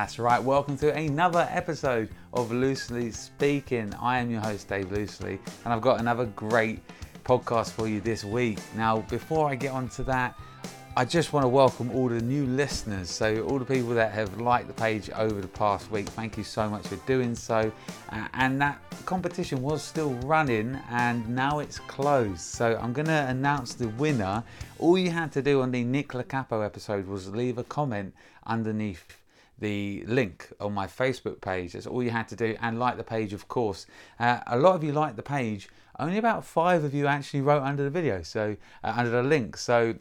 That's right, welcome to another episode of Loosely Speaking. I am your host, Dave Loosley, and I've got another great podcast for you this week. Now, before I get on to that, I just want to welcome all the new listeners. So, all the people that have liked the page over the past week, thank you so much for doing so. And that competition was still running and now it's closed. So, I'm going to announce the winner. All you had to do on the Nick Lacapo episode was leave a comment underneath the link on my Facebook page. That's all you had to do, and like the page, of course. Uh, a lot of you liked the page. Only about five of you actually wrote under the video, so uh, under the link. So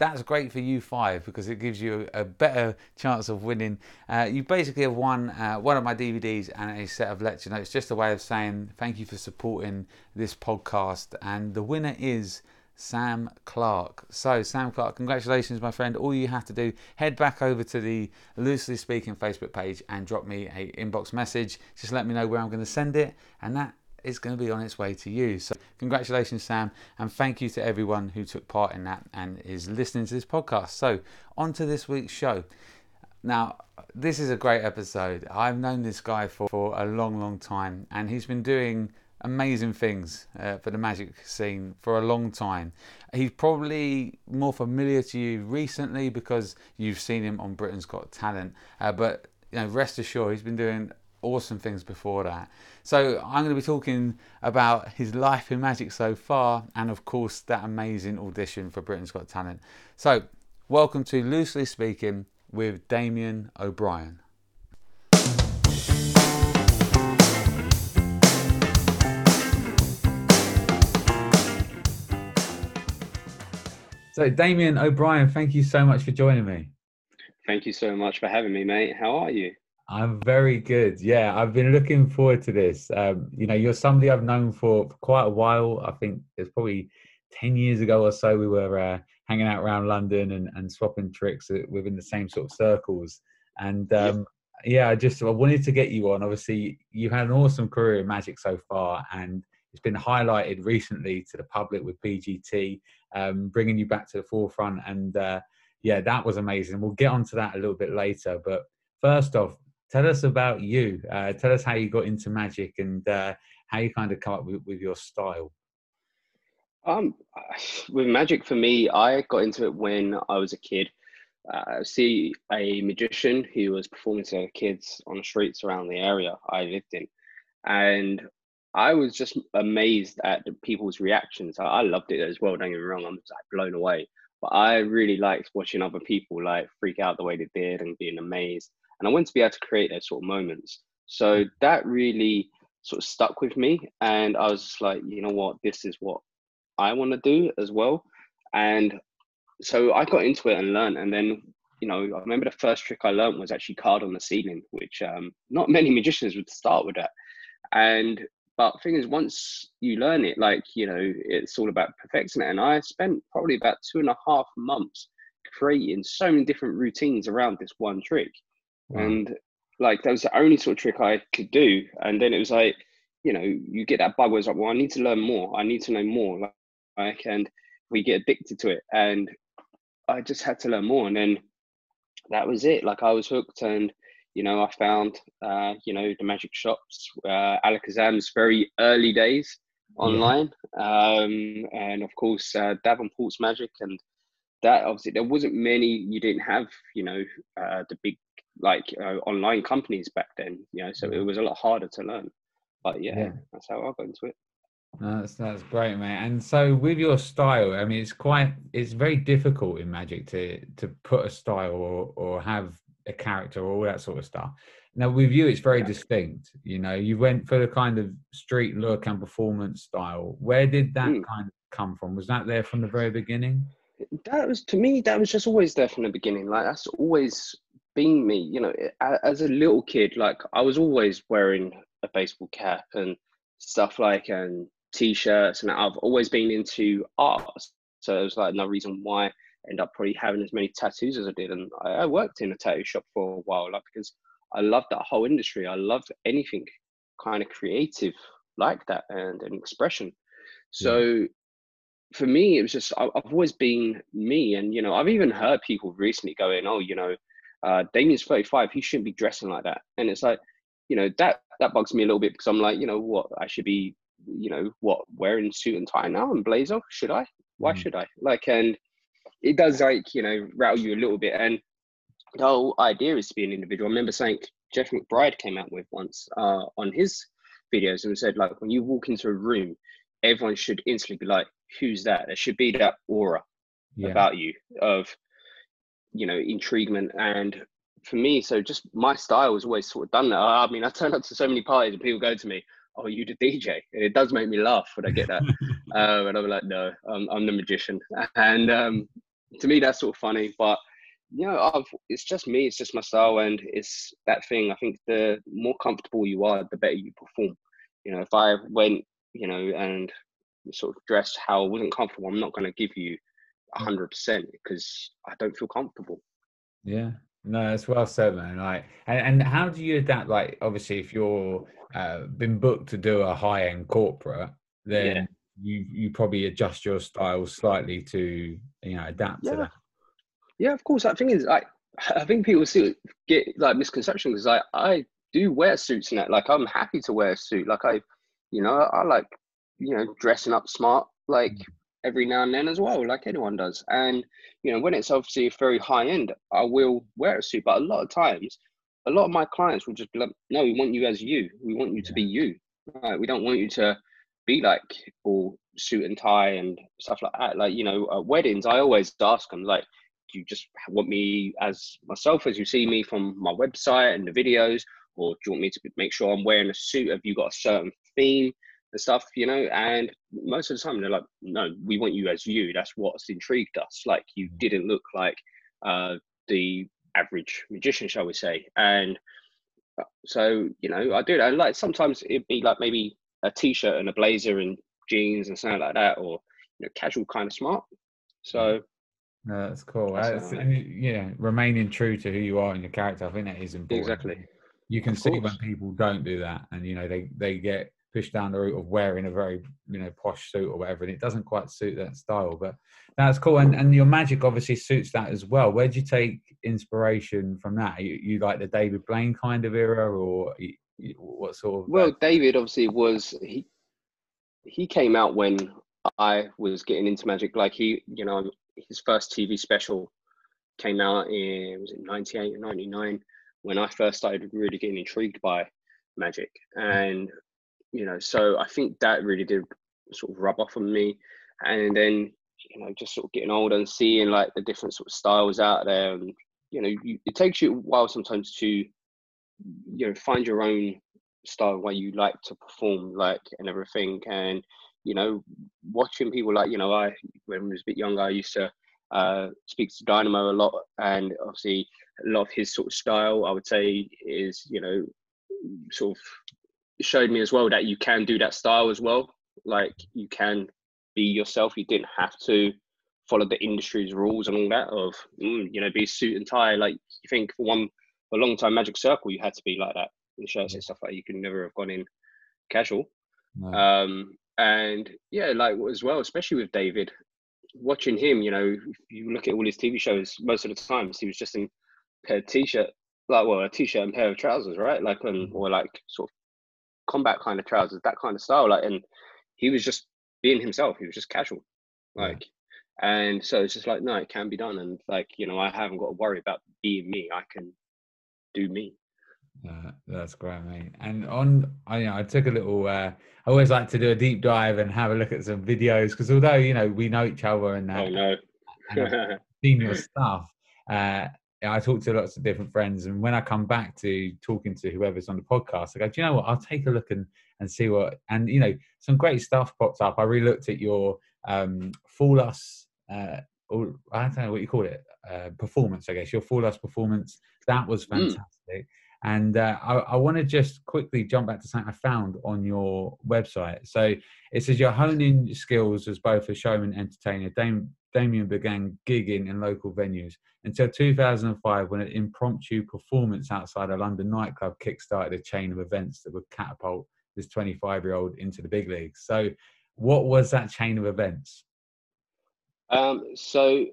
that's great for you five because it gives you a better chance of winning. Uh, you basically have won uh, one of my DVDs and a set of lecture notes. Just a way of saying thank you for supporting this podcast. And the winner is Sam Clark. So, Sam Clark, congratulations, my friend. All you have to do, head back over to the Loosely Speaking Facebook page and drop me a inbox message. Just let me know where I'm going to send it, and that is going to be on its way to you. So, congratulations, Sam, and thank you to everyone who took part in that and is listening to this podcast. So, on to this week's show. Now, this is a great episode. I've known this guy for, for a long, long time, and he's been doing amazing things uh, for the magic scene for a long time. He's probably more familiar to you recently because you've seen him on Britain's Got Talent, uh, but you know, rest assured, he's been doing awesome things before that. So I'm going to be talking about his life in magic so far, and of course that amazing audition for Britain's Got Talent. So welcome to Loosely Speaking with Damien O'Brien. So Damien O'Brien, thank you so much for joining me. Thank you so much for having me, mate. How are you? I'm very good. Yeah, I've been looking forward to this. Um, you know, you're somebody I've known for, quite a while. I think it's probably 10 years ago or so we were uh, hanging out around London and, and swapping tricks within the same sort of circles. And um, yeah. yeah, I just I wanted to get you on. Obviously, you've had an awesome career in magic so far, and it's been highlighted recently to the public with BGT, um, bringing you back to the forefront. And uh, yeah, that was amazing. We'll get onto that a little bit later. But first off, tell us about you. Uh, tell us how you got into magic and uh, how you kind of come up with, with your style. Um, with magic for me, I got into it when I was a kid. Uh, see a magician who was performing to kids on the streets around the area I lived in, and I was just amazed at the people's reactions. I, I loved it as well. Don't get me wrong, I'm just like blown away. But I really liked watching other people like freak out the way they did and being amazed and I wanted to be able to create those sort of moments. So that really sort of stuck with me, and I was like, you know what, this is what I want to do as well. And so I got into it and learned, and then you know, I remember the first trick I learned was actually card on the ceiling, which um, not many magicians would start with that. And but thing is, once you learn it, like you know, it's all about perfecting it. And I spent probably about two and a half months creating so many different routines around this one trick. And like that was the only sort of trick I could do. And then it was like, you know, you get that bug where it's like, well, I need to learn more. I need to know more. Like, like and we get addicted to it. And I just had to learn more. And then that was it. Like I was hooked and you know, I found, uh, you know, the magic shops, uh, Alakazam's very early days online, um, and of course uh, Davenport's Magic, and that obviously there wasn't many. You didn't have, you know, uh, the big like uh, online companies back then, you know, so it was a lot harder to learn. But yeah, yeah. that's how I got into it. that's that's great, mate. And so with your style, I mean, it's quite it's very difficult in Magic to to put a style or or have a character or all that sort of stuff. Now with you, it's very yeah. distinct. You know, you went for the kind of street look and performance style. Where did that mm. kind of come from? Was that there from the very beginning? That was to me. That was just always there from the beginning. Like that's always been me. You know, as a little kid, like I was always wearing a baseball cap and stuff like and t-shirts, and I've always been into art. So it was like no reason why end up probably having as many tattoos as I did. And I, I worked in a tattoo shop for a while, like because I loved that whole industry. I loved anything kind of creative like that and an expression. So yeah. for me, it was just I, I've always been me, and you know, I've even heard people recently going, "Oh, you know." uh, Damien's 35. He shouldn't be dressing like that. And it's like, you know, that that bugs me a little bit because I'm like, you know, what I should be, you know, what wearing suit and tie now and blazer? Should I? Why mm. should I? Like, and it does like you know rattle you a little bit. And the whole idea is to be an individual. I remember saying Jeff McBride came out with once uh, on his videos and said like when you walk into a room, everyone should instantly be like, "Who's that?" There should be that aura yeah. about you of you know intriguement and for me so just my style has always sort of done that i mean i turn up to so many parties and people go to me oh you the dj and it does make me laugh when i get that. Um, and i'm like no I'm, I'm the magician. And um, to me that's sort of funny but you know I've, it's just me it's just my style and it's that thing. I think the more comfortable you are the better you perform. You know if i went you know and sort of dressed how i wasn't comfortable i'm not going to give you hundred percent because I don't feel comfortable. Yeah, no, it's well said, man. Like, and, and how do you adapt? Like, obviously, if you're uh, been booked to do a high end corporate, then yeah. you you probably adjust your style slightly to you know adapt yeah. to that. Yeah, of course. That thing is, like, I think people still get like misconceptions because I I do wear suits and that. Like, I'm happy to wear a suit. Like, I, you know, I like you know dressing up smart. Like, mm every now and then as well, like anyone does. And you know, when it's obviously very high end, I will wear a suit. But a lot of times, a lot of my clients will just be like, "No, we want you as you. We want you to be you. Right? We don't want you to be like all suit and tie and stuff like that." Like you know, at weddings, I always ask them like, "Do you just want me as myself as you see me from my website and the videos?" Or do you want me to make sure I'm wearing a suit? Have you got a certain theme? And stuff, you know. And most of the time, they're like, "No, we want you as you." That's what's intrigued us. Like you mm. didn't look like uh, the average magician, shall we say? And uh, so, you know, I do that. And like sometimes it'd be like maybe a t-shirt and a blazer and jeans and something like that, or you know, casual kind of smart. So. Mm. No, that's cool. That's, yeah, remaining true to who you are and your character. I think that is important. Exactly. You can see when people don't do that, and you know they they get push down the route of wearing a very you know posh suit or whatever and it doesn't quite suit that style but that's cool and, and your magic obviously suits that as well. Where do you take inspiration from that? You, you like the david blaine kind of era or what sort of well uh, david obviously was he he came out when i was getting into magic. Like he you know his first tv special came out in was it 98 or 99 when i first started really getting intrigued by magic. And you know, so I think that really did sort of rub off on me. And then, you know, just sort of getting older and seeing like the different sort of styles out there. And, you know, you, it takes you a while sometimes to, you know, find your own style where you like to perform, like, and everything. And, you know, watching people like, you know, I, when I was a bit younger, I used to uh, speak to Dynamo a lot. And obviously, a lot of his sort of style, I would say, is, you know, sort of showed me as well that you can do that style as well. Like you can be yourself. You didn't have to follow the industry's rules and all that of mm, you know be suit and tie. Like you think for one for a long time Magic Circle you had to be like that in shirts and stuff like you could never have gone in casual. No. Um, and yeah, like as well, especially with David, watching him, you know, if you look at all his TV shows, most of the times he was just in a pair of t-shirt, like well, a t-shirt and pair of trousers, right? Like um, or like sort of combat kind of trousers, that kind of style. Like, and he was just being himself. He was just casual, like, yeah. and so it's just like, no, it can be done. And like, you know, I haven't got to worry about being me. I can do me. Uh, that's great, mate. And on, I, you know, I took a little. Uh, I always like to do a deep dive and have a look at some videos because although you know we know each other and that, oh no, seen your stuff. Uh, I talk to lots of different friends, and when I come back to talking to whoever's on the podcast, I go, "Do you know what? I'll take a look and and see what." And you know, some great stuff popped up. I really looked at your um, Fool Us, uh, or I don't know what you call it, uh, performance. I guess your Fool Us performance that was hmm. fantastic. Mm. And uh, I, I want to just quickly jump back to something I found on your website. So it says you're honing skills as both a showman and entertainer. Dame, Damien began gigging in local venues until 2005 when an impromptu performance outside a London nightclub kickstarted a chain of events that would catapult this 25 year old into the big leagues. So, what was that chain of events? Um, so,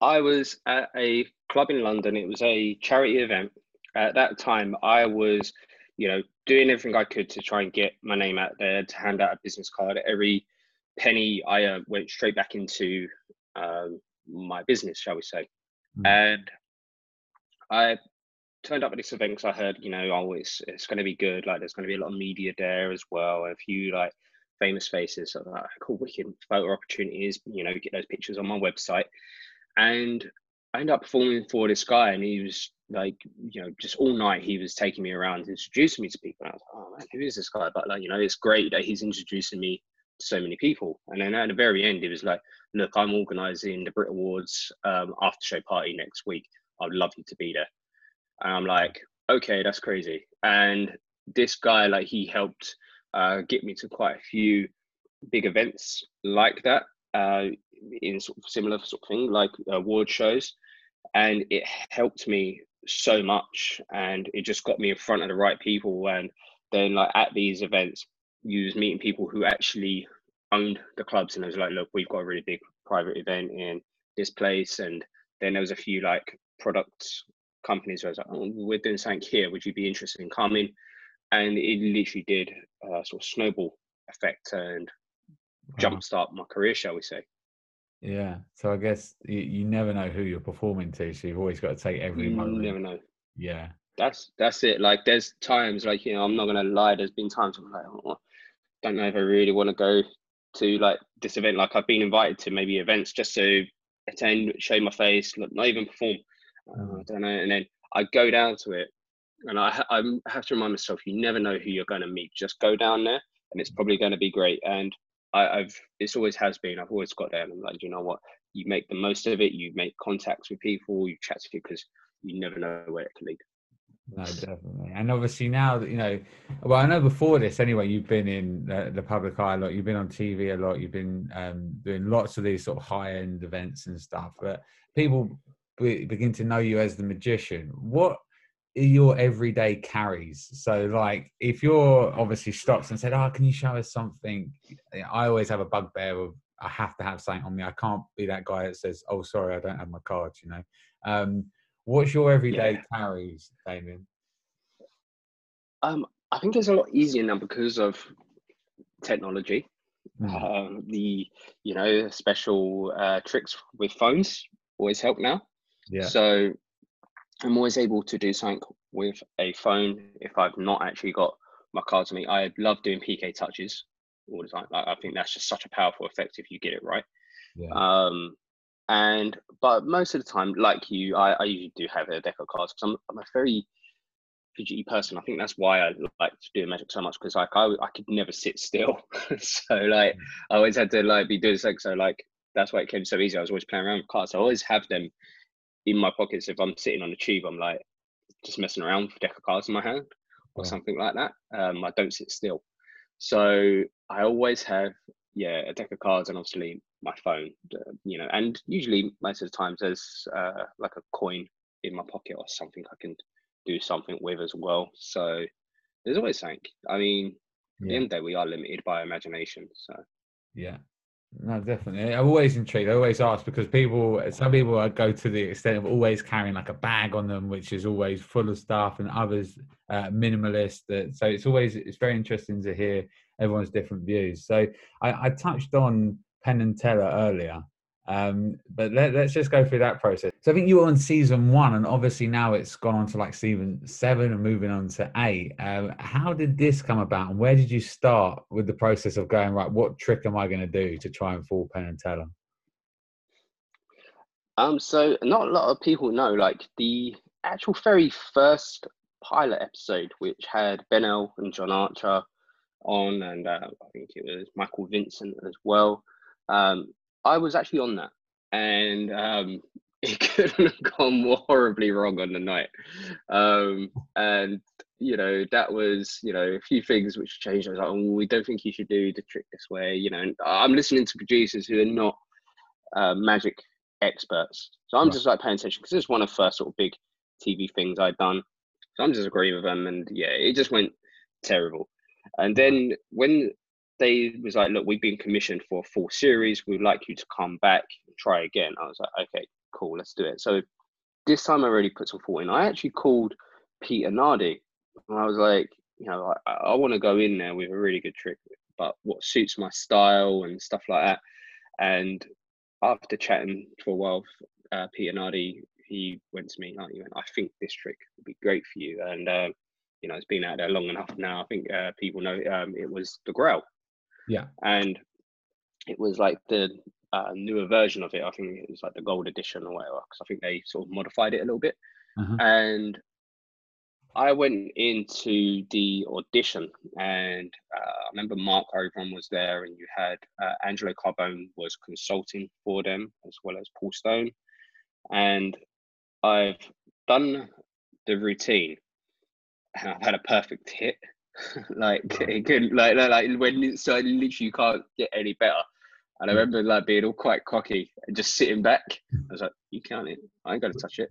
I was at a club in London. It was a charity event. At that time, I was, you know, doing everything I could to try and get my name out there, to hand out a business card. Every penny I uh, went straight back into um, my business, shall we say. Mm. And I turned up at this event because I heard, you know, oh, it's, it's going to be good. Like, there's going to be a lot of media there as well. A few, like, famous faces. So like, cool, wicked photo opportunities, you know, get those pictures on my website. And I ended up performing for this guy, and he was like, you know, just all night he was taking me around, introducing me to people. And I was like, oh man, who is this guy? But like, you know, it's great that he's introducing me so many people. And then at the very end, it was like, look, I'm organising the Brit Awards um, after show party next week. I'd love you to be there. And I'm like, okay, that's crazy. And this guy, like, he helped uh, get me to quite a few big events like that uh, in sort of similar sort of thing, like award shows. And it helped me so much and it just got me in front of the right people. And then, like, at these events, you was meeting people who actually owned the clubs and it was like, look, we've got a really big private event in this place. And then there was a few like product companies where I was like, oh, we're doing something here. Would you be interested in coming? And it literally did a sort of snowball effect and wow. jumpstart my career, shall we say. Yeah. So I guess you, you never know who you're performing to. So you've always got to take every you moment. never know. Yeah. That's that's it. Like there's times like, you know, I'm not gonna lie, there's been times I'm like, oh, don't know if I really want to go to like this event. Like I've been invited to maybe events just to attend, show my face, not even perform. Uh, I don't know. And then I go down to it, and I, I have to remind myself, you never know who you're going to meet. Just go down there, and it's probably going to be great. And I, have it's always has been. I've always got there, and I'm like, you know what? You make the most of it. You make contacts with people. You chat to people because you never know where it can lead. No, definitely. And obviously now that you know, well, I know before this anyway, you've been in the, the public eye a lot. You've been on TV a lot. You've been um, doing lots of these sort of high end events and stuff. But people be, begin to know you as the magician. What are your everyday carries? So, like, if you're obviously stopped and said, "Oh, can you show us something?" I always have a bugbear of I have to have something on me. I can't be that guy that says, "Oh, sorry, I don't have my cards." You know. Um, What's your everyday yeah. carries, Damien? Um, I think it's a lot easier now because of technology. Mm. the you know special uh, tricks with phones always help now. Yeah. So I'm always able to do something with a phone if I've not actually got my cards on me. I love doing PK touches all the time. I think that's just such a powerful effect if you get it right. Yeah. Um, and but most of the time, like you, I, I usually do have a deck of cards because I'm, I'm a very fidgety person. I think that's why I like to do magic so much because like I, I could never sit still. so like mm. I always had to like be doing something. So like that's why it came so easy. I was always playing around with cards. I always have them in my pockets. If I'm sitting on the tube, I'm like just messing around with a deck of cards in my hand or something like that. Um, I don't sit still. So I always have yeah a deck of cards and obviously my phone, you know, and usually most of the times there's uh, like a coin in my pocket or something I can do something with as well. So there's always something. I mean, yeah. at the end of the day, we are limited by imagination. So yeah, no, definitely. I'm always intrigued. I always ask because people, some people I go to the extent of always carrying like a bag on them, which is always full of stuff, and others uh, minimalist. That so it's always it's very interesting to hear everyone's different views. So I, I touched on Penn and Teller earlier. Um, but let, us just go through that process. So I think you were on season one, and obviously now it's gone on to like season seven and moving on to eight. Um, how did this come about, and where did you start with the process of going right? What trick am I going to do to try and fool Penn and Teller? Um, so not a lot of people know, like the actual very first pilot episode, which had Ben Earl and John Archer on, and uh, I think it was Michael Vincent as well. Um, I was actually on that, and um, it couldn't have gone more horribly wrong on the night. Um, and you know that was you know a few things which changed. I was like, oh, we don't think you should do the trick this way. You know, and I'm listening to producers who are not uh, magic experts, so I'm right. just like paying attention because it's one of the first sort of big TV things I'd done. So I'm just agreeing with them, and yeah, it just went terrible. And then when they was like, look, we've been commissioned for a full series. We'd like you to come back and try again. I was like, okay, cool, let's do it. So this time I really put some thought in. I actually called Peter Nardi, and I was like, you know, I, I want to go in there with a really good trick, but what suits my style and stuff like that. And after chatting for a while, uh, Peter Nardi, he went to me like, he went, I think this trick would be great for you. And uh, you know, it's been out there long enough now. I think uh, people know um, it was the Grail. Yeah. And it was like the uh, newer version of it. I think it was like the gold edition or whatever, because I think they sort of modified it a little bit. Uh-huh. And I went into the audition, and uh, I remember Mark Oberon was there, and you had uh, Angelo Carbone was consulting for them as well as Paul Stone, and I've done the routine, and I've had a perfect hit. like it could like like when so literally you can't get any better. And I remember like being all quite cocky and just sitting back. I was like, "You can't! It. I ain't gonna touch it."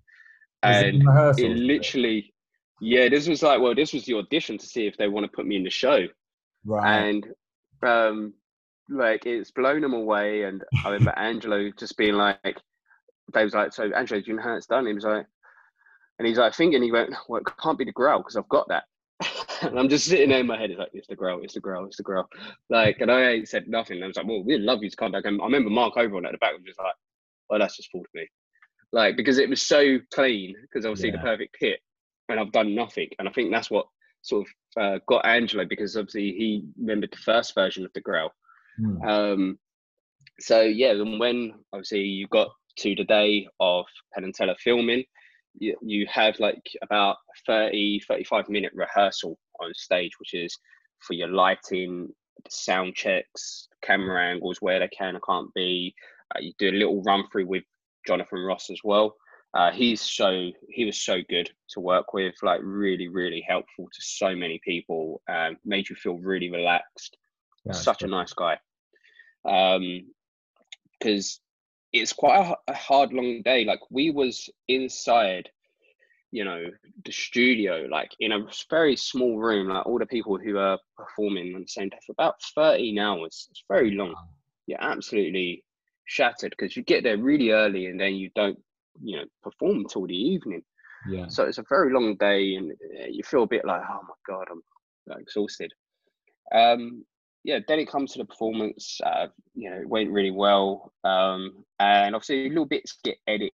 And it, it literally, yeah, this was like, well, this was the audition to see if they want to put me in the show. Right. And um, like it's blown them away. And I remember Angelo just being like, they was like, "So Angelo, do you know how it's done?" He was like, and he's like thinking, he went, "Well, it can't be the Grail because I've got that." and I'm just sitting there in my head. It's like it's the Grail, it's the Grail, it's the Grail. Like, and I ain't said nothing. I was like, well, we'd love you to come back. And I remember Mark Oberon at the back was just like, well, that's just fooled me. Like because it was so clean because obviously yeah. the perfect hit, and I've done nothing. And I think that's what sort of uh, got Angelo because obviously he remembered the first version of the Grail. Hmm. Um, so yeah, and when obviously you got to the day of Penn and Teller filming, you, you have like about 30, 35 minute rehearsal on stage, which is for your lighting, sound checks, camera angles where they can or can't be. Uh, you do a little run through with Jonathan Ross as well. Uh, he's so he was so good to work with, like really, really helpful to so many people. Um, made you feel really relaxed. Yeah, Such a nice guy. Um, because it's quite a, a hard long day. Like we was inside, you know, the studio, like in a very small room, like all the people who are performing on the same day for about 13 hours. It's very long. You're absolutely shattered because you get there really early and then you don't, you know, perform until the evening. Yeah. So it's a very long day and uh, you feel a bit like, oh my God, I'm like, exhausted. Um, yeah, then it comes to the performance. Uh, you know, it went really well, um, and obviously little bits get edited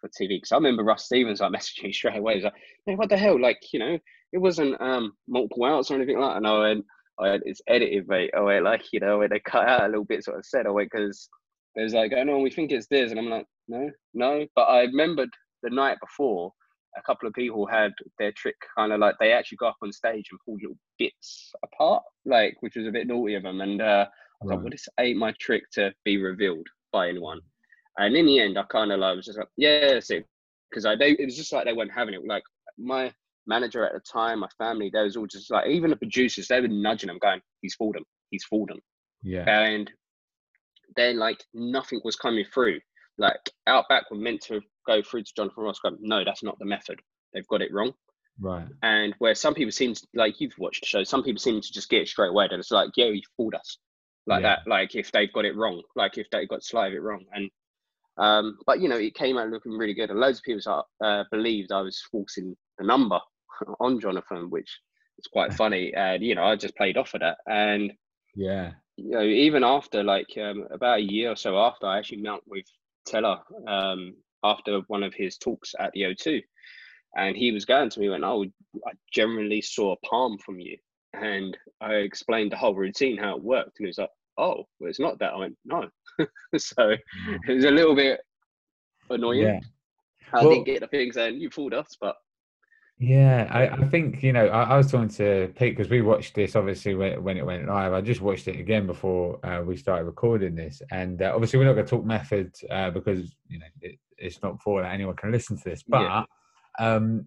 for TV. Because I remember Russ Stevens like messaging me straight away. He's like, "Hey, what the hell? Like, you know, it wasn't um, multiple outs or anything like." that. And I went, "I went, it's edited, mate." Oh wait, like you know, where they cut out a little bit, sort of said, "Oh wait," because there's like, "Oh no, we think it's this," and I'm like, "No, no." But I remembered the night before a couple of people had their trick kind of like they actually got up on stage and pulled little bits apart, like which was a bit naughty of them. And uh, I was right. like, well, this ain't my trick to be revealed by anyone. And in the end, I kind of like was just like, yeah, that's it. Because I they, it was just like they weren't having it. Like my manager at the time, my family, they was all just like, even the producers, they were nudging them, going, he's fooled him, he's fooled him. Yeah. And then like nothing was coming through. Like Outback were meant to go through to Jonathan Ross, go, no, that's not the method. They've got it wrong. Right. And where some people seem to, like you've watched the show, some people seem to just get it straight away. And it's like, yo, you fooled us. Like yeah. that. Like if they've got it wrong, like if they got slight of it wrong. And um, but you know, it came out looking really good. And loads of people uh, believed I was forcing the number on Jonathan, which is quite funny. And you know, I just played off of that. And yeah, you know, even after like um, about a year or so after, I actually met with Teller um, after one of his talks at the O2. And he was going to me, went, Oh, I generally saw a palm from you. And I explained the whole routine, how it worked. And he was like, Oh, well, it's not that. I went, No. so mm. it was a little bit annoying. Yeah. I well, didn't get the thing saying, You fooled us, but yeah, I, I, think you know I, I was talking to Pete because we watched this obviously when, when, it went live. I just watched it again before uh, we started recording this, and uh, obviously we're not going to talk method uh, because you know it, it's not for that anyone can listen to this. But yeah. um,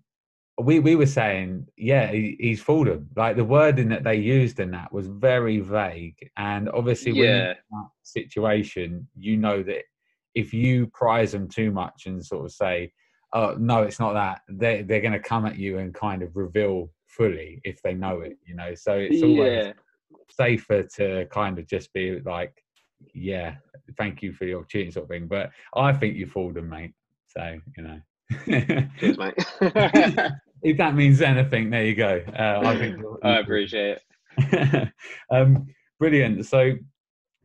we we were saying, yeah, he, he's fooled them. Like the wording that they used in that was very vague, and obviously yeah. when in that situation, you know that if you prize them too much and sort of say oh no it's not that they they're going to come at you and kind of reveal fully if they know it you know so it's always yeah. safer to kind of just be like yeah thank you for the opportunity sort of thing but i think you fooled them mate so you know Cheers, mate. if that means anything, there you go. Uh, I think I appreciate it. um, brilliant. So,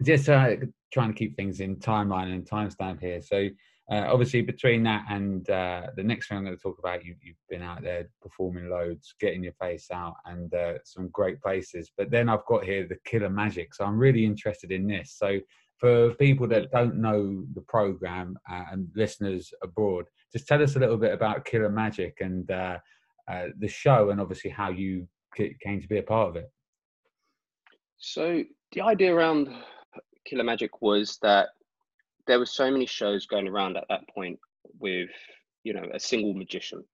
just uh, trying to keep things in timeline and timestamp here. So, uh, obviously, between that and uh, the next thing I'm going to talk about, you, have been out there performing loads, getting your face out, and uh, some great places. But then I've got here the Killer Magic. So, I'm really interested in this. So, for people that don't know the program uh, and listeners abroad, just tell us a little bit about Killer Magic and uh, uh, the show, and obviously how you came to be a part of it. So the idea around Killer Magic was that there were so many shows going around at that point with you know a single magician,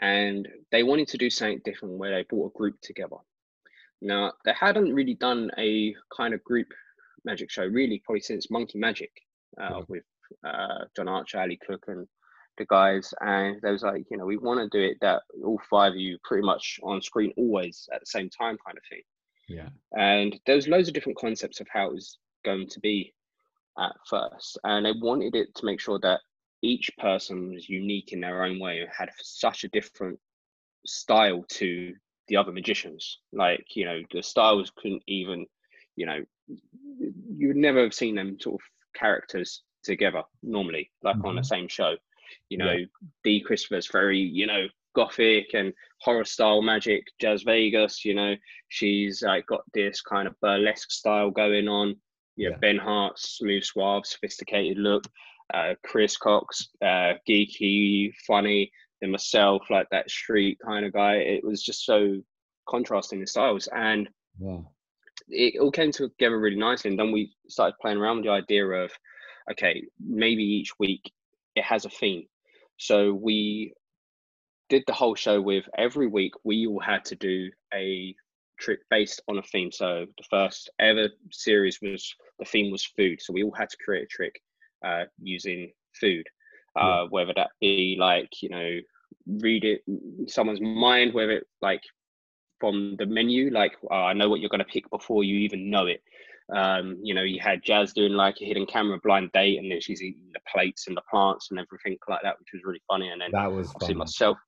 and they wanted to do something different where they brought a group together. Now they hadn't really done a kind of group magic show really probably since Monkey Magic uh, mm-hmm. with uh, John Archer, Ali Cook, and the guys. And they was like, you know, we want to do it that all five of you pretty much on screen always at the same time, kind of thing. Yeah. And there was loads of different concepts of how it was going to be at first, and they wanted it to make sure that each person was unique in their own way, and had such a different style to the other magicians. Like, you know, the styles couldn't even, you know, you would never have seen them sort of characters together normally, like mm-hmm. on the mm-hmm. same show. You know, yeah. Dee Christopher's very, you know, gothic and horror style magic. Jazz Vegas, you know, she's like got this kind of burlesque style going on. Know, yeah. Ben Hart, smooth, suave, sophisticated look. Uh, Chris Cox, uh, geeky, funny. Then myself, like that street kind of guy. It was just so contrasting the styles, and yeah it all came together really nicely. And then we started playing around with the idea of, okay, maybe each week it has a theme. So we did the whole show with every week we all had to do a trick based on a theme. So the first ever series was the theme was food. So we all had to create a trick uh, using food, uh, yeah. whether that be like you know read it someone's mind, whether it like from the menu. Like uh, I know what you're going to pick before you even know it. Um, you know, you had Jazz doing like a hidden camera blind date, and then she's eating the plates and the plants and everything like that, which was really funny. And then that was obviously myself,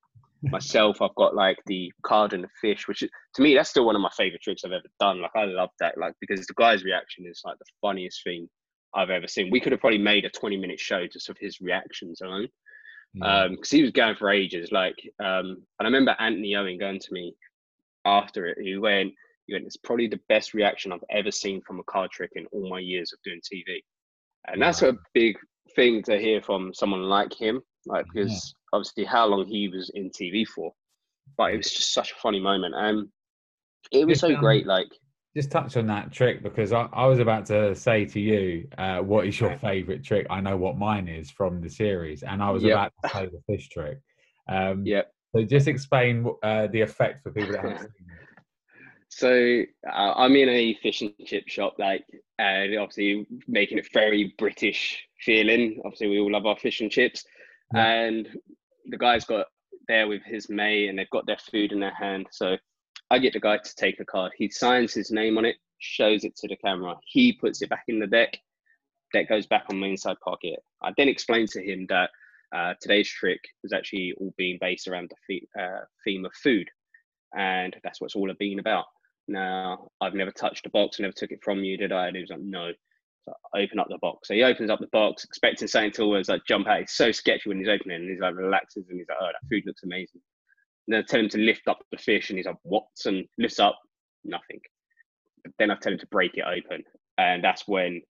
myself, I've got like the card and the fish, which is, to me that's still one of my favorite tricks I've ever done. Like I love that, like because the guy's reaction is like the funniest thing I've ever seen. We could have probably made a 20 minute show just of his reactions alone. Um, because he was going for ages. Like, um, and I remember Anthony Owen going to me after it, he went, he went, it's probably the best reaction I've ever seen from a card trick in all my years of doing TV. And that's a big thing to hear from someone like him, like because. Obviously how long he was in TV for. But it was just such a funny moment. And it was so um, great, like just touch on that trick because I, I was about to say to you, uh, what is your favorite trick? I know what mine is from the series, and I was yep. about to say the fish trick. Um, yeah. So just explain uh, the effect for people that haven't seen it. So uh, I'm in a fish and chip shop, like, and obviously making it very British feeling. Obviously, we all love our fish and chips, yeah. and the guy's got there with his mate, and they've got their food in their hand. So I get the guy to take a card. He signs his name on it, shows it to the camera. He puts it back in the deck. Deck goes back on my inside pocket. I then explain to him that uh, today's trick is actually all being based around the uh, theme of food, and that's what it's all been about. Now, I've never touched the box, never took it from you, did I? And he was like, no. Open up the box. So he opens up the box, expecting something to always like jump out. It's so sketchy when he's opening, and he's like relaxes, and he's like, oh, that food looks amazing. And then I tell him to lift up the fish, and he's like, what? And lifts up, nothing. But then I tell him to break it open, and that's when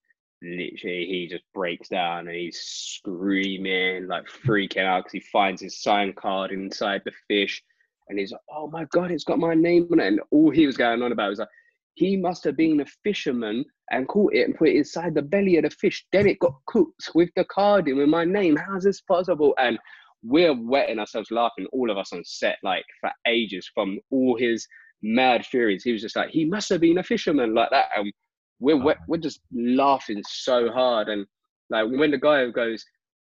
literally he just breaks down and he's screaming like freaking out because he finds his sign card inside the fish and he's like oh my god it's got my name on it and all he was going on about was like he must have been a fisherman and caught it and put it inside the belly of the fish. Then it got cooked with the card in with my name. How's this possible? And we're wetting ourselves laughing all of us on set like for ages from all his mad theories he was just like he must have been a fisherman like that. And we're we're, we're just laughing so hard, and like when the guy goes,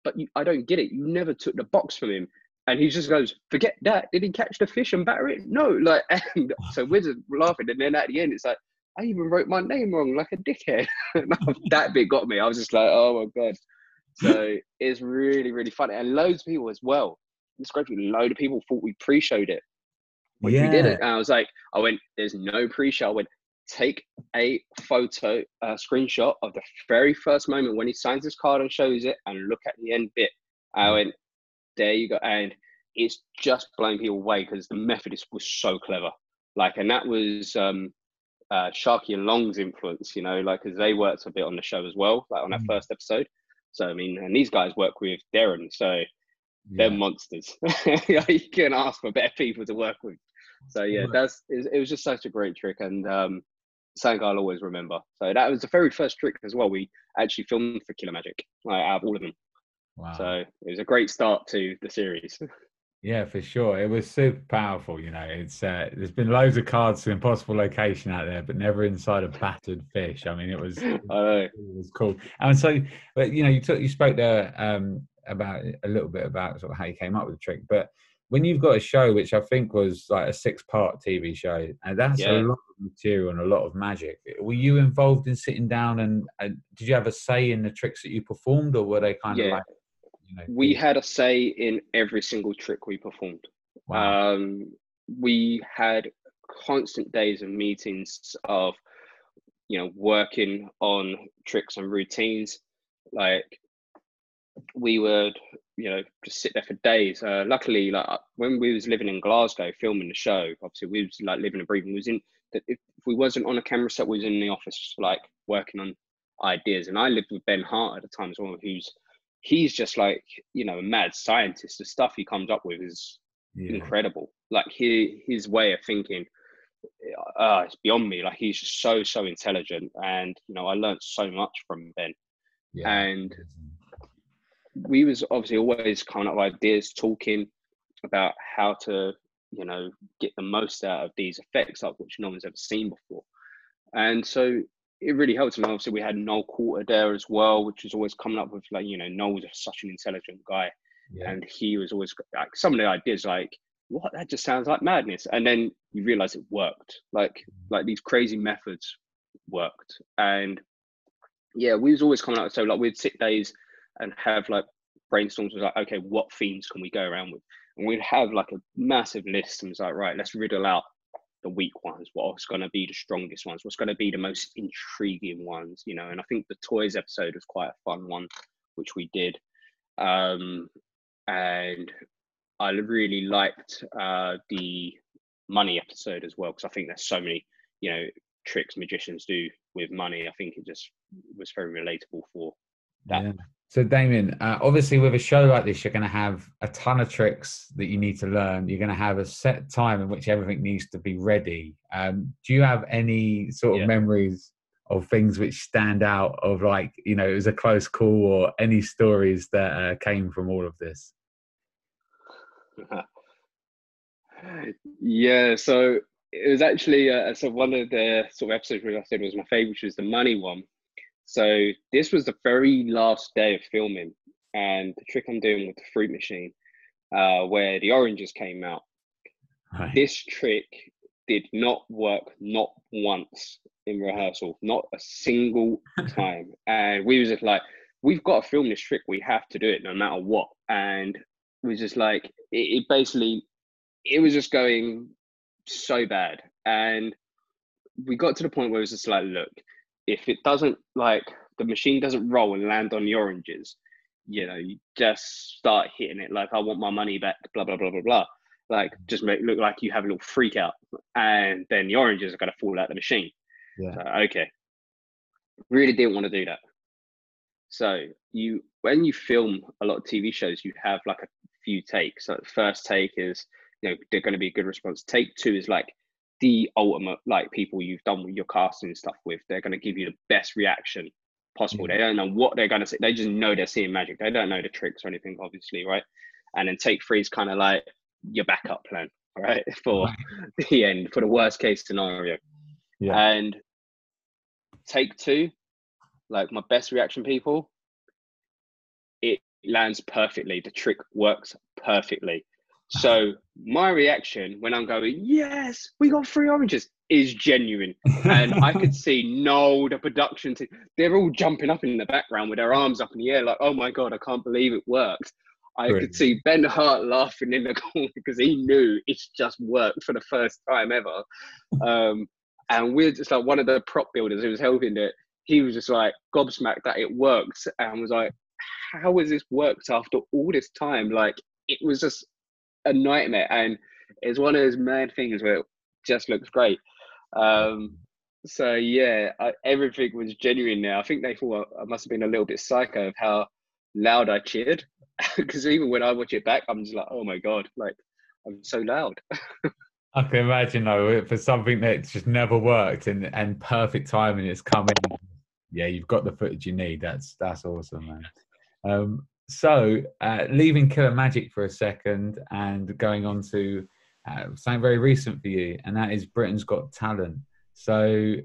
"But you, I don't get it. You never took the box from him." And he just goes, forget that. Did he catch the fish and batter it? No. Like, and so we're just laughing. And then at the end, it's like, I even wrote my name wrong, like a dickhead. that bit got me. I was just like, oh my God. So it's really, really funny. And loads of people as well. It's great. Load of people thought we pre-showed it. When yeah. we did it. And I was like, I went, there's no pre-show. I went, take a photo, a screenshot of the very first moment when he signs his card and shows it and look at the end bit. I mm. went, there you go. And it's just blowing people away because the Methodist was so clever. Like, and that was um, uh, Sharkey and Long's influence, you know, like, because they worked a bit on the show as well, like on our mm. first episode. So, I mean, and these guys work with Derren. So, yeah. they're monsters. you can ask for better people to work with. So, yeah, that's it was just such a great trick. And um, something I'll always remember. So, that was the very first trick as well. We actually filmed for Killer Magic, like, out of all of them. Wow. So, it was a great start to the series. Yeah, for sure. It was super powerful. You know, it's uh, there's been loads of cards to impossible location out there, but never inside a battered fish. I mean, it was it was cool. And so, but you know, you took you spoke there um, about a little bit about sort of how you came up with the trick, but when you've got a show which I think was like a six part TV show, and that's yeah. a lot of material and a lot of magic. Were you involved in sitting down and, and did you have a say in the tricks that you performed, or were they kind yeah. of like know, we had a say in every single trick we performed. Wow. Um, we had constant days of meetings of, you know, working on tricks and routines. Like we would, you know, just sit there for days. Uh, luckily, like when we was living in Glasgow filming the show, obviously we was like living and breathing. We was in that if we wasn't on a camera set, we was in the office like working on ideas. And I lived with Ben Hart at the time as well, who's he's just like you know a mad scientist. The stuff he comes up with is yeah. incredible. Like he his way of thinking uh it's beyond me. Like he's just so so intelligent. And you know i learned so much from ben. Yeah. and we was obviously always coming up with ideas talking about how to you know get the most out of these effects like which no one's ever seen before. And so it really helped him. Obviously, we had Noel Qualter there as well, which was always coming up with like, you know, Noel was such an intelligent guy. Yeah. And he was always like some of the ideas like, what that just sounds like madness. And then you realize it worked. Like like these crazy methods worked. And yeah, we was always coming up. So like we'd sit days and have like brainstorms was like, okay, what themes can we go around with? And we'd have like a massive list and was like, right, let's riddle out the weak ones, what's going to be the strongest ones, what's going to be the most intriguing ones, you know. And I think the toys episode was quite a fun one, which we did. Um, and I really liked uh, the money episode as well because I think there's so many, you know, tricks magicians do with money. I think it just was very relatable for that. Yeah. So, Damien, uh, obviously, with a show like this, you're going to have a ton of tricks that you need to learn. You're going to have a set time in which everything needs to be ready. Um, do you have any sort of yeah. memories of things which stand out of like, you know, it was a close call or any stories that uh, came from all of this? yeah, so it was actually uh, so one of the sort of episodes where I said was my favorite, which was the money one. So this was the very last day of filming, and the trick I'm doing with the fruit machine, uh, where the oranges came out. Right. This trick did not work not once in rehearsal, not a single time. and we was just like, we've got to film this trick. We have to do it no matter what. And it was just like, it, it basically, it was just going so bad. And we got to the point where it was just like, look, if it doesn't like the machine doesn't roll and land on the oranges, you know, you just start hitting it like I want my money back, blah blah blah blah blah. Like just make look like you have a little freak out, and then the oranges are gonna fall out the machine. Yeah. So, okay. Really didn't want to do that. So you when you film a lot of TV shows, you have like a few takes. So the first take is you know they're going to be a good response. Take two is like the ultimate like people you've done with your casting stuff with. They're going to give you the best reaction possible. Mm-hmm. They don't know what they're going to say. They just know they're seeing magic. They don't know the tricks or anything, obviously, right? And then take three is kind of like your backup plan, right? For the end, for the worst case scenario. Yeah. And take two, like my best reaction people, it lands perfectly. The trick works perfectly. So my reaction when I'm going, yes, we got three oranges, is genuine. And I could see no, the production team, they're all jumping up in the background with their arms up in the air, like, oh my God, I can't believe it worked. I Brilliant. could see Ben Hart laughing in the corner because he knew it's just worked for the first time ever. Um, and we're just like one of the prop builders who was helping it. He was just like gobsmacked that it worked and was like, how has this worked after all this time? Like it was just a nightmare. And it's one of those mad things where it just looks great. Um, so yeah, I, everything was genuine now. I think they thought I must have been a little bit psycho of how loud I cheered. Because even when I watch it back, I'm just like, oh my god, like I'm so loud. I can imagine though, for something that just never worked and and perfect timing, it's coming. Yeah, you've got the footage you need. That's that's awesome, man. Um, so uh, leaving Killer Magic for a second and going on to uh, something very recent for you, and that is Britain's Got Talent. So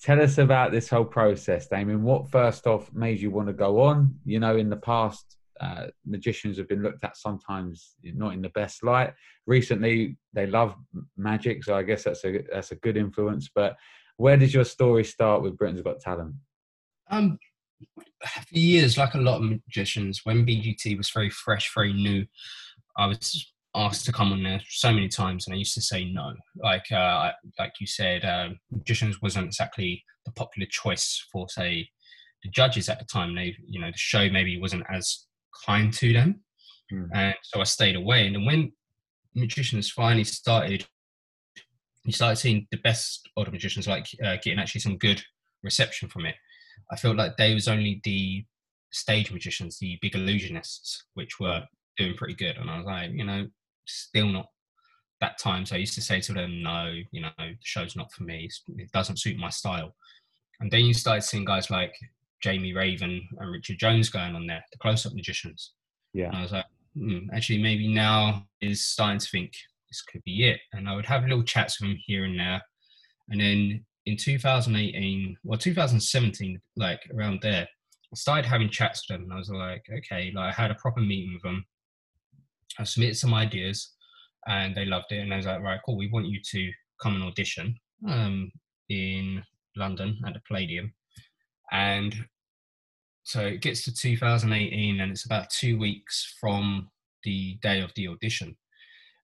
tell us about this whole process, Damien. What first off made you want to go on? You know, in the past, uh, magicians have been looked at sometimes not in the best light. Recently, they love magic, so I guess that's a that's a good influence. But where did your story start with Britain's Got Talent? Um, for years, like a lot of magicians, when BGT was very fresh, very new, I was asked to come on there so many times, and I used to say no. Like uh, like you said, uh, magicians wasn't exactly the popular choice for say the judges at the time. They you know the show maybe wasn't as kind to them, mm. and so I stayed away. And then when magicians finally started, you started seeing the best older magicians like uh, getting actually some good reception from it. I felt like they was only the stage magicians, the big illusionists, which were doing pretty good. And I was like, you know, still not that time. So I used to say to them, no, you know, the show's not for me. It doesn't suit my style. And then you started seeing guys like Jamie Raven and Richard Jones going on there, the close-up magicians. Yeah. And I was like, hmm, actually, maybe now is starting to think this could be it. And I would have little chats with him here and there. And then in 2018, well, 2017, like around there, I started having chats with them. And I was like, okay, like I had a proper meeting with them. I submitted some ideas and they loved it. And I was like, right, cool, we want you to come and audition um, in London at the Palladium. And so it gets to 2018 and it's about two weeks from the day of the audition.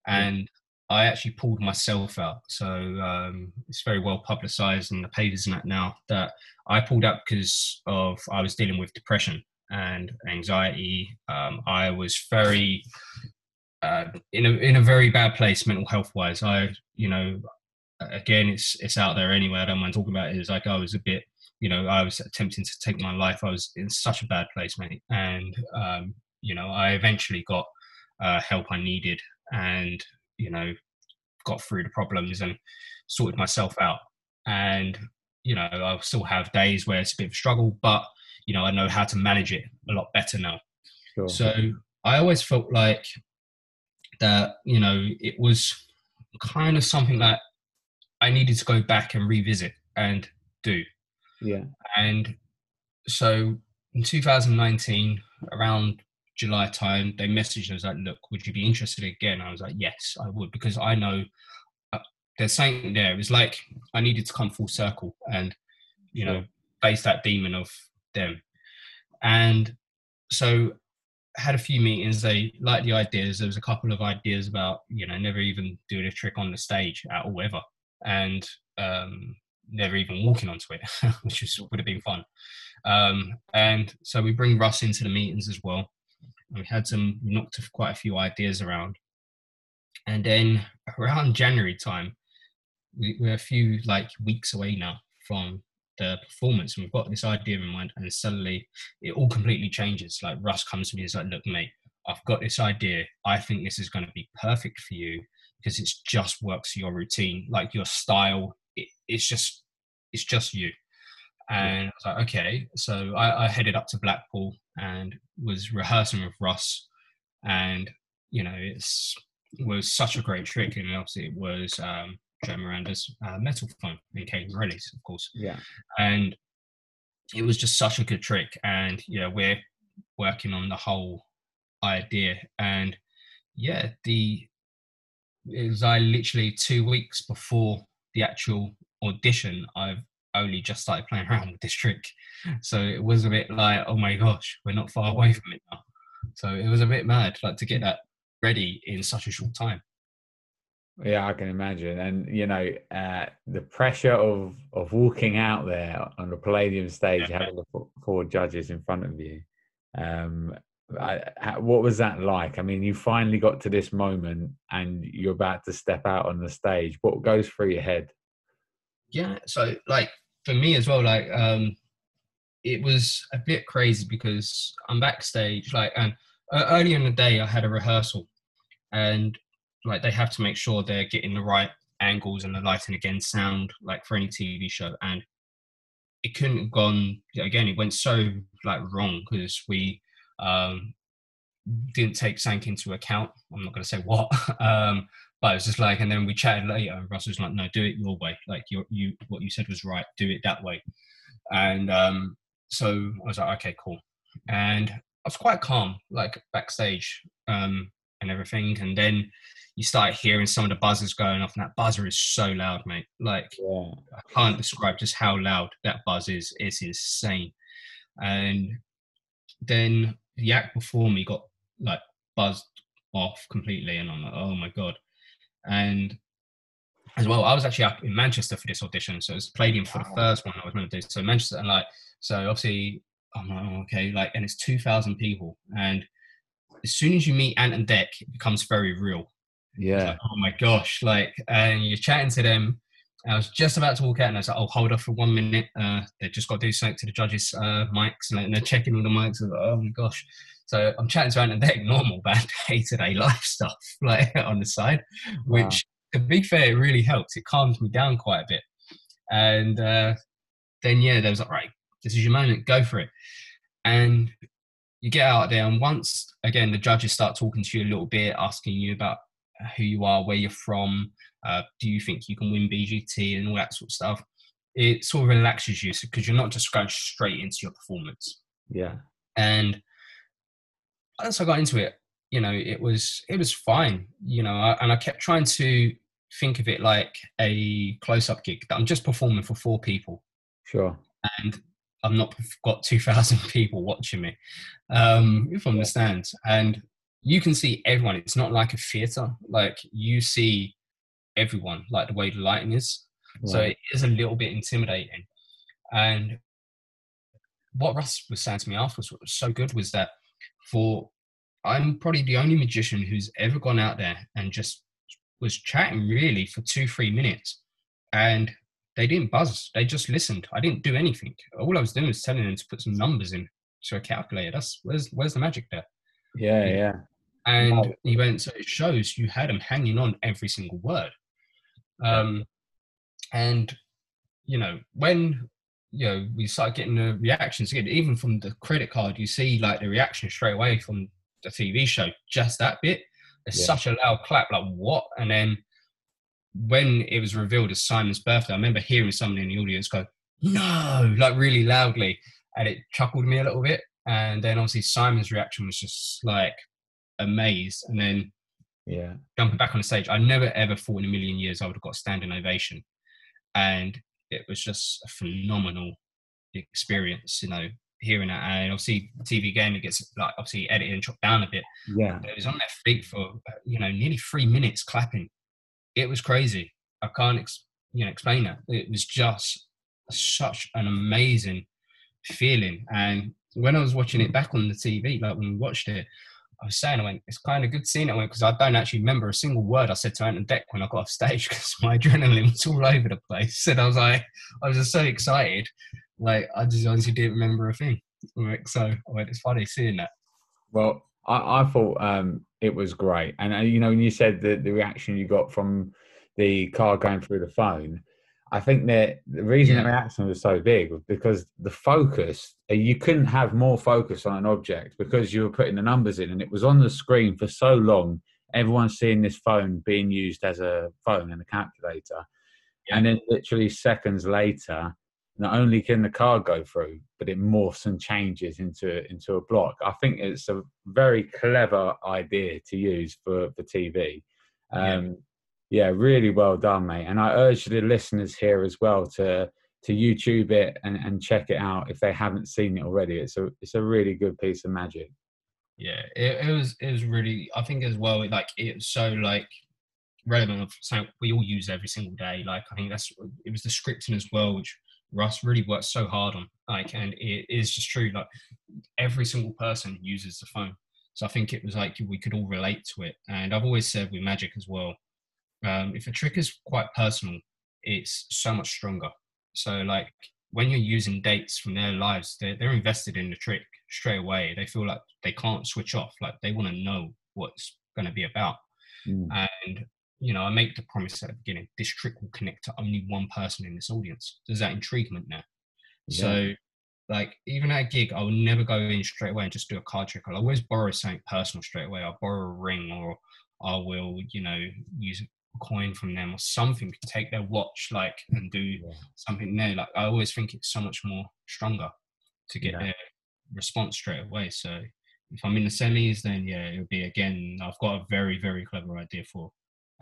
And I actually pulled myself out. So um, it's very well publicized in the papers and that now that I pulled out because of I was dealing with depression and anxiety. Um, I was very uh, in a in a very bad place mental health wise. I you know again it's it's out there anyway. I don't mind talking about it. It's like I was a bit you know I was attempting to take my life. I was in such a bad place, mate, and um, you know I eventually got uh, help I needed and you know got through the problems and sorted myself out. And you know I still have days where it's a bit of a struggle, but you know I know how to manage it a lot better now. Sure. So I always felt like that you know it was kind of something that I needed to go back and revisit and do. Yeah. And so in 2019, around July time, they messaged us like, "Look, would you be interested again?" I was like, "Yes, I would," because I know uh, there's something there. It's like I needed to come full circle and you know face that demon of them. And so had a few meetings. They liked the ideas. There was a couple of ideas about you know never even doing a trick on the stage at all ever, and um, never even walking onto it, which was, would have been fun. Um, and so we bring Russ into the meetings as well. We had some we knocked quite a few ideas around, and then around January time, we, we're a few like weeks away now from the performance and we've got this idea in mind and suddenly it all completely changes. Like russ comes to me and is like look mate i've got this idea. I think this is going to be perfect for you because it's just works your routine. Like your style it, it's just it's just you and I was like, okay. So I, I, headed up to Blackpool and was rehearsing with Russ. And, you know, it's it was such a great trick. And obviously it was um, Joe Miranda's uh, metal phone in Kate Morelli's, of course. Yeah. And it was just such a good trick. And, you know, we're working on the whole idea. And yeah, the it was I literally two weeks before the actual audition. I've only just started playing around with this trick, so it was a bit like, oh my gosh, we're not far away from it now. So it was a bit mad, like to get that ready in such a short time. Yeah, I can imagine, and you know, uh, the pressure of of walking out there on the Palladium stage, yeah. having the four judges in front of you. Um, I, what was that like? I mean, you finally got to this moment, and you're about to step out on the stage. What goes through your head? Yeah, so like for me as well, like um, it was a bit crazy because I'm backstage, like, and uh, early in the day I had a rehearsal, and like they have to make sure they're getting the right angles and the lighting again sound like for any TV show and it couldn't have gone again it went so like wrong because we um didn't take something into account. I'm not going to say what um but it was just like and then we chatted later and russ was like no do it your way like you you what you said was right do it that way and um so i was like okay cool and i was quite calm like backstage um and everything and then you start hearing some of the buzzers going off, and that buzzer is so loud, mate. Like yeah. I can't describe just how loud that buzz is. It's insane. And then the act before me got like buzzed off completely, and I'm like, oh my god. And as well, I was actually up in Manchester for this audition, so it was Palladium for the first one I was going to do. So Manchester, and like, so obviously, I'm like, oh, okay, like, and it's two thousand people, and as soon as you meet Ant and Dec, it becomes very real. Yeah. Like, oh my gosh. Like, and you're chatting to them. I was just about to walk out and I was like, oh, hold off for one minute. Uh, they just got to do something to the judges' uh, mics and they're checking all the mics. Like, oh my gosh. So I'm chatting to they're normal bad day to day life stuff like on the side, which wow. to be fair, it really helped. It calmed me down quite a bit. And uh, then, yeah, they was like, right, this is your moment, go for it. And you get out there, and once again, the judges start talking to you a little bit, asking you about who you are, where you're from, uh, do you think you can win BGT and all that sort of stuff. It sort of relaxes you because you're not just going straight into your performance. Yeah. And once I got into it, you know, it was it was fine, you know, I, and I kept trying to think of it like a close-up gig that I'm just performing for four people. Sure. And I've not got 2,000 people watching me um, from the stands. And you can see everyone. It's not like a theater. Like you see everyone, like the way the lighting is. So it is a little bit intimidating. And what Russ was saying to me afterwards, what was so good was that for I'm probably the only magician who's ever gone out there and just was chatting really for two, three minutes. And they didn't buzz. They just listened. I didn't do anything. All I was doing was telling them to put some numbers in to a calculator. That's where's where's the magic there? Yeah, yeah. And wow. he went, so it shows you had them hanging on every single word. Um, and, you know, when, you know, we started getting the reactions again, even from the credit card, you see like the reaction straight away from the TV show, just that bit. There's yeah. such a loud clap, like what? And then when it was revealed as Simon's birthday, I remember hearing someone in the audience go, no, like really loudly. And it chuckled me a little bit. And then obviously Simon's reaction was just like amazed. And then yeah, jumping back on the stage, I never ever thought in a million years I would have got a standing ovation. And it was just a phenomenal experience, you know, hearing that. And obviously, TV game, it gets like obviously edited and chopped down a bit. Yeah. It was on their feet for, you know, nearly three minutes clapping. It was crazy. I can't, ex- you know, explain that. It was just such an amazing feeling. And when I was watching it back on the TV, like when we watched it, I was saying, I went, it's kind of good seeing it because I don't actually remember a single word I said to Ant and Dec when I got off stage because my adrenaline was all over the place. And I was like, I was just so excited. Like, I just honestly didn't remember a thing. Like, so I went, it's funny seeing that. Well, I, I thought um, it was great. And, uh, you know, when you said the, the reaction you got from the car going through the phone, I think that the reason yeah. the reaction was so big was because the focus, uh, you couldn't have more focus on an object because you were putting the numbers in and it was on the screen for so long. Everyone's seeing this phone being used as a phone and a calculator. Yeah. And then literally seconds later, not only can the card go through, but it morphs and changes into into a block. I think it's a very clever idea to use for for TV. Um, Yeah, really well done, mate. And I urge the listeners here as well to to YouTube it and, and check it out if they haven't seen it already. It's a it's a really good piece of magic. Yeah, it, it was it was really I think as well like it's so like relevant of something we all use every single day. Like I think that's it was the scripting as well, which Russ really worked so hard on. Like and it is just true. Like every single person uses the phone. So I think it was like we could all relate to it. And I've always said with magic as well, um, if a trick is quite personal, it's so much stronger. So like when you're using dates from their lives, they're, they're invested in the trick straight away. They feel like they can't switch off. Like they want to know what's going to be about. Mm. And you know, I make the promise at the beginning: this trick will connect to only one person in this audience. There's that intriguement there. Yeah. So, like, even at a gig, I will never go in straight away and just do a card trick. I'll always borrow something personal straight away. I'll borrow a ring, or I will, you know, use a coin from them or something take their watch like and do yeah. something there like i always think it's so much more stronger to get yeah. their response straight away so if i'm in the semis then yeah it'll be again i've got a very very clever idea for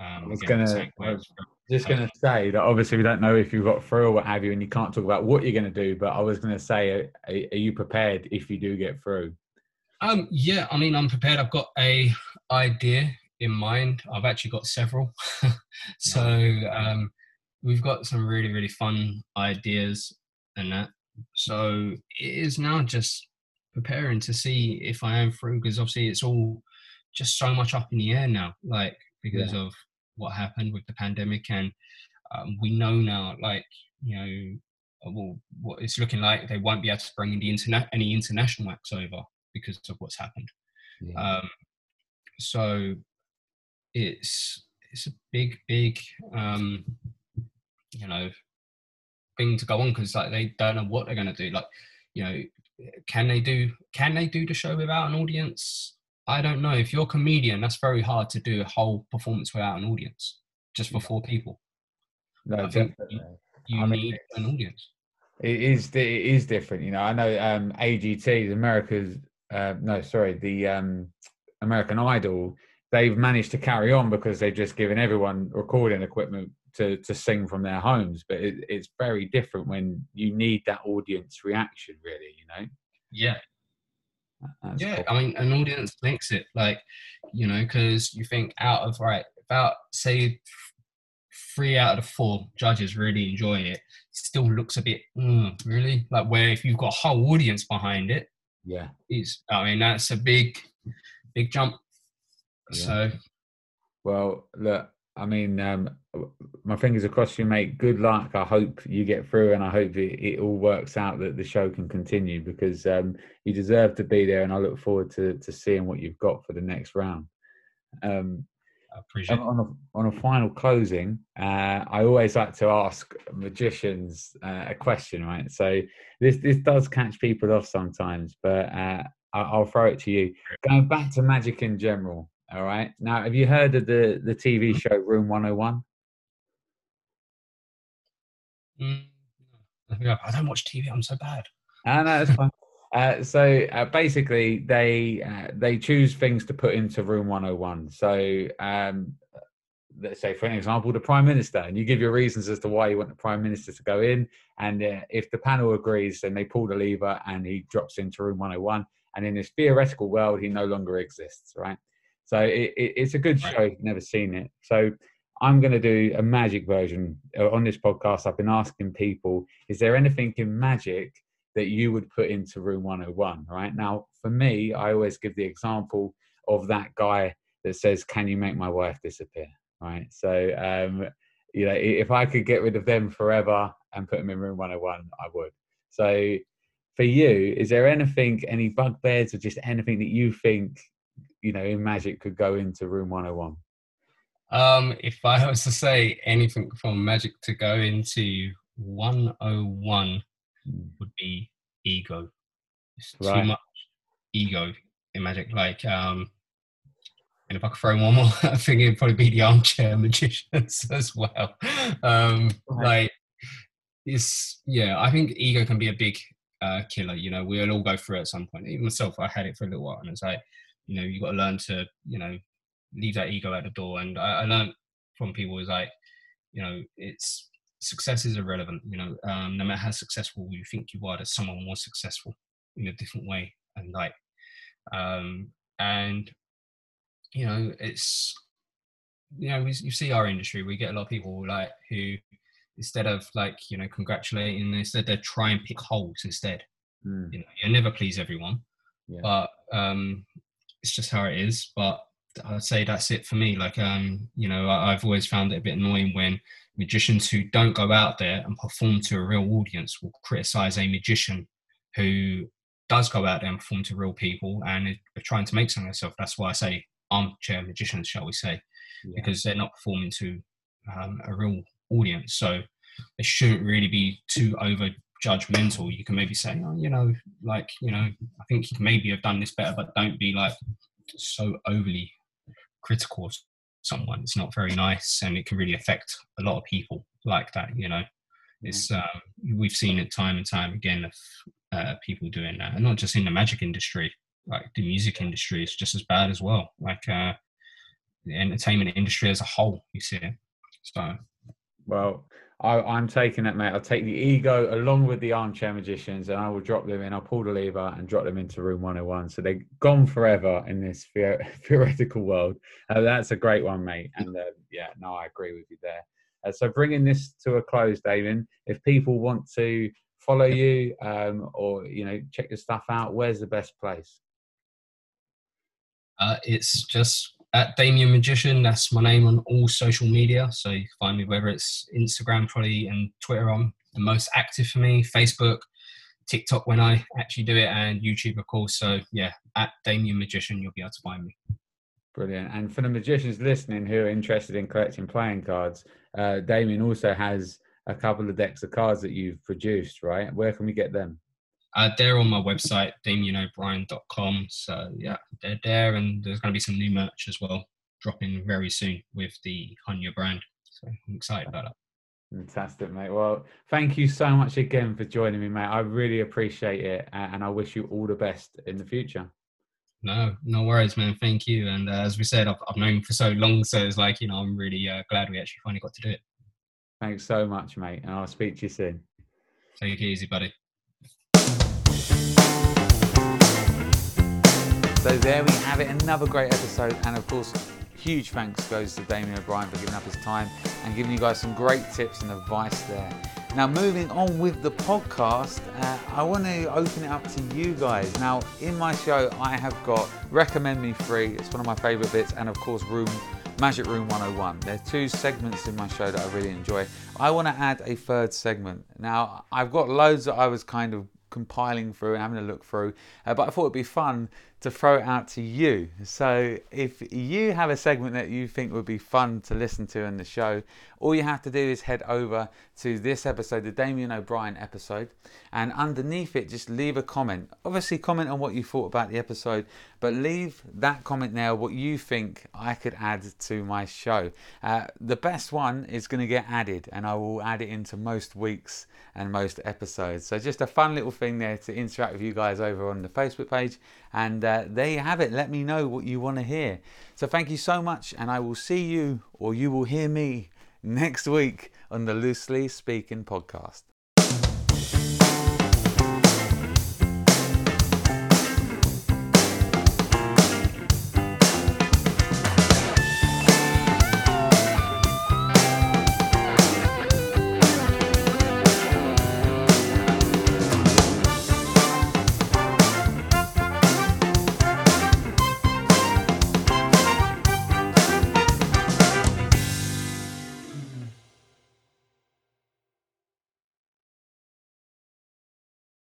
um, I was gonna, I was just gonna say that obviously we don't know if you've got through or what have you, and you can't talk about what you're gonna do. But I was gonna say, are, are you prepared if you do get through? Um, yeah, I mean, I'm prepared. I've got a idea in mind. I've actually got several. so um, we've got some really, really fun ideas and that. So it is now just preparing to see if I am through because obviously it's all just so much up in the air now, like because yeah. of what happened with the pandemic. And um, we know now, like, you know, well, what it's looking like they won't be able to bring in the internet any international acts over because of what's happened. Yeah. Um, so it's it's a big big um you know thing to go on because like they don't know what they're going to do like you know can they do can they do the show without an audience i don't know if you're a comedian that's very hard to do a whole performance without an audience just for four people no, I think you, you I mean, need an audience it is it is different you know i know um agt america's uh, no sorry the um american idol they've managed to carry on because they've just given everyone recording equipment to, to sing from their homes. But it, it's very different when you need that audience reaction, really, you know? Yeah. That's yeah, cool. I mean, an audience makes it like, you know, because you think out of, right, about, say, three out of the four judges really enjoy it, it still looks a bit, mm, really? Like, where if you've got a whole audience behind it, yeah, is I mean, that's a big, big jump yeah. So, well, look, I mean, um, my fingers across you, mate. Good luck. I hope you get through, and I hope it, it all works out that the show can continue because um, you deserve to be there. And I look forward to to seeing what you've got for the next round. Um, I appreciate. On a, on a final closing, uh, I always like to ask magicians uh, a question, right? So this this does catch people off sometimes, but uh, I'll throw it to you. Going back to magic in general, all right. Now, have you heard of the the TV show Room 101? Mm, I don't watch TV. I'm so bad. Ah, no, that's fine. Uh, so uh, basically, they uh, they choose things to put into Room 101. So um, let's say, for an example, the Prime Minister, and you give your reasons as to why you want the Prime Minister to go in. And uh, if the panel agrees, then they pull the lever and he drops into Room 101. And in this theoretical world, he no longer exists, right? So it, it, it's a good show if you've never seen it. So I'm going to do a magic version uh, on this podcast. I've been asking people, is there anything in magic that you would put into room 101? Right now, for me, I always give the example of that guy that says, "Can you make my wife disappear?" Right. So, um, you know, if I could get rid of them forever and put them in room 101, I would. So, for you, is there anything, any bugbears, or just anything that you think you know in magic could go into room 101 um if i was to say anything from magic to go into 101 hmm. would be ego it's right. too much ego in magic like um and if I could throw one more, I think it'd probably be the armchair magicians as well. Um, right. Like, it's yeah, I think ego can be a big uh, killer. You know, we'll all go through it at some point. Even myself, I had it for a little while, and it's like you know you've got to learn to you know leave that ego at the door and i, I learned from people is like, you know, it's success is irrelevant. You know, um, no matter how successful you think you are, there's someone more successful in a different way, and like, um, and you know, it's you know, we, you see our industry, we get a lot of people like who instead of like you know congratulating, instead they try and pick holes instead. Mm. You know, you never please everyone, yeah. but um, it's just how it is. But I'd say that's it for me. Like, um, you know, I, have always found it a bit annoying when magicians who don't go out there and perform to a real audience will criticize a magician who does go out there and perform to real people and are trying to make something of themselves. That's why I say armchair magicians, shall we say, yeah. because they're not performing to um, a real audience. So they shouldn't really be too over judgmental. You can maybe say, oh, you know, like, you know, I think you can maybe have done this better, but don't be like so overly critical of someone. It's not very nice and it can really affect a lot of people like that, you know. It's um, we've seen it time and time again of uh, people doing that, and not just in the magic industry, like the music industry is just as bad as well. Like uh, the entertainment industry as a whole, you see it. So, well, I, am taking that, mate. I'll take the ego along with the armchair magicians and I will drop them in. I'll pull the lever and drop them into room 101. So they're gone forever in this theoretical world. Uh, that's a great one, mate. And uh, yeah, no, I agree with you there. Uh, so bringing this to a close, David, if people want to follow you um, or, you know, check your stuff out, where's the best place? Uh, it's just at Damien Magician. That's my name on all social media. So you can find me whether it's Instagram, probably, and Twitter. I'm the most active for me. Facebook, TikTok when I actually do it, and YouTube, of course. So yeah, at Damien Magician, you'll be able to find me. Brilliant. And for the magicians listening who are interested in collecting playing cards, uh, Damien also has a couple of decks of cards that you've produced, right? Where can we get them? Uh, they're on my website, damienobrien.com. So yeah, they're there, and there's going to be some new merch as well dropping very soon with the Hunya brand. So I'm excited about that. Fantastic, mate. Well, thank you so much again for joining me, mate. I really appreciate it, and I wish you all the best in the future. No, no worries, man. Thank you. And uh, as we said, I've, I've known for so long, so it's like you know, I'm really uh, glad we actually finally got to do it. Thanks so much, mate, and I'll speak to you soon. Take it easy, buddy. So there we have it, another great episode, and of course, huge thanks goes to Damien O'Brien for giving up his time and giving you guys some great tips and advice there. Now, moving on with the podcast, uh, I want to open it up to you guys. Now, in my show, I have got Recommend Me Free, it's one of my favourite bits, and of course, Room Magic Room 101. There are two segments in my show that I really enjoy. I want to add a third segment. Now, I've got loads that I was kind of compiling through and having a look through, uh, but I thought it'd be fun to throw it out to you. So if you have a segment that you think would be fun to listen to in the show, all you have to do is head over to this episode, the Damien O'Brien episode, and underneath it, just leave a comment. Obviously, comment on what you thought about the episode, but leave that comment there what you think I could add to my show. Uh, the best one is going to get added, and I will add it into most weeks and most episodes. So just a fun little thing there to interact with you guys over on the Facebook page. And uh, there you have it. Let me know what you want to hear. So thank you so much, and I will see you, or you will hear me, next week on the Loosley Speaking podcast.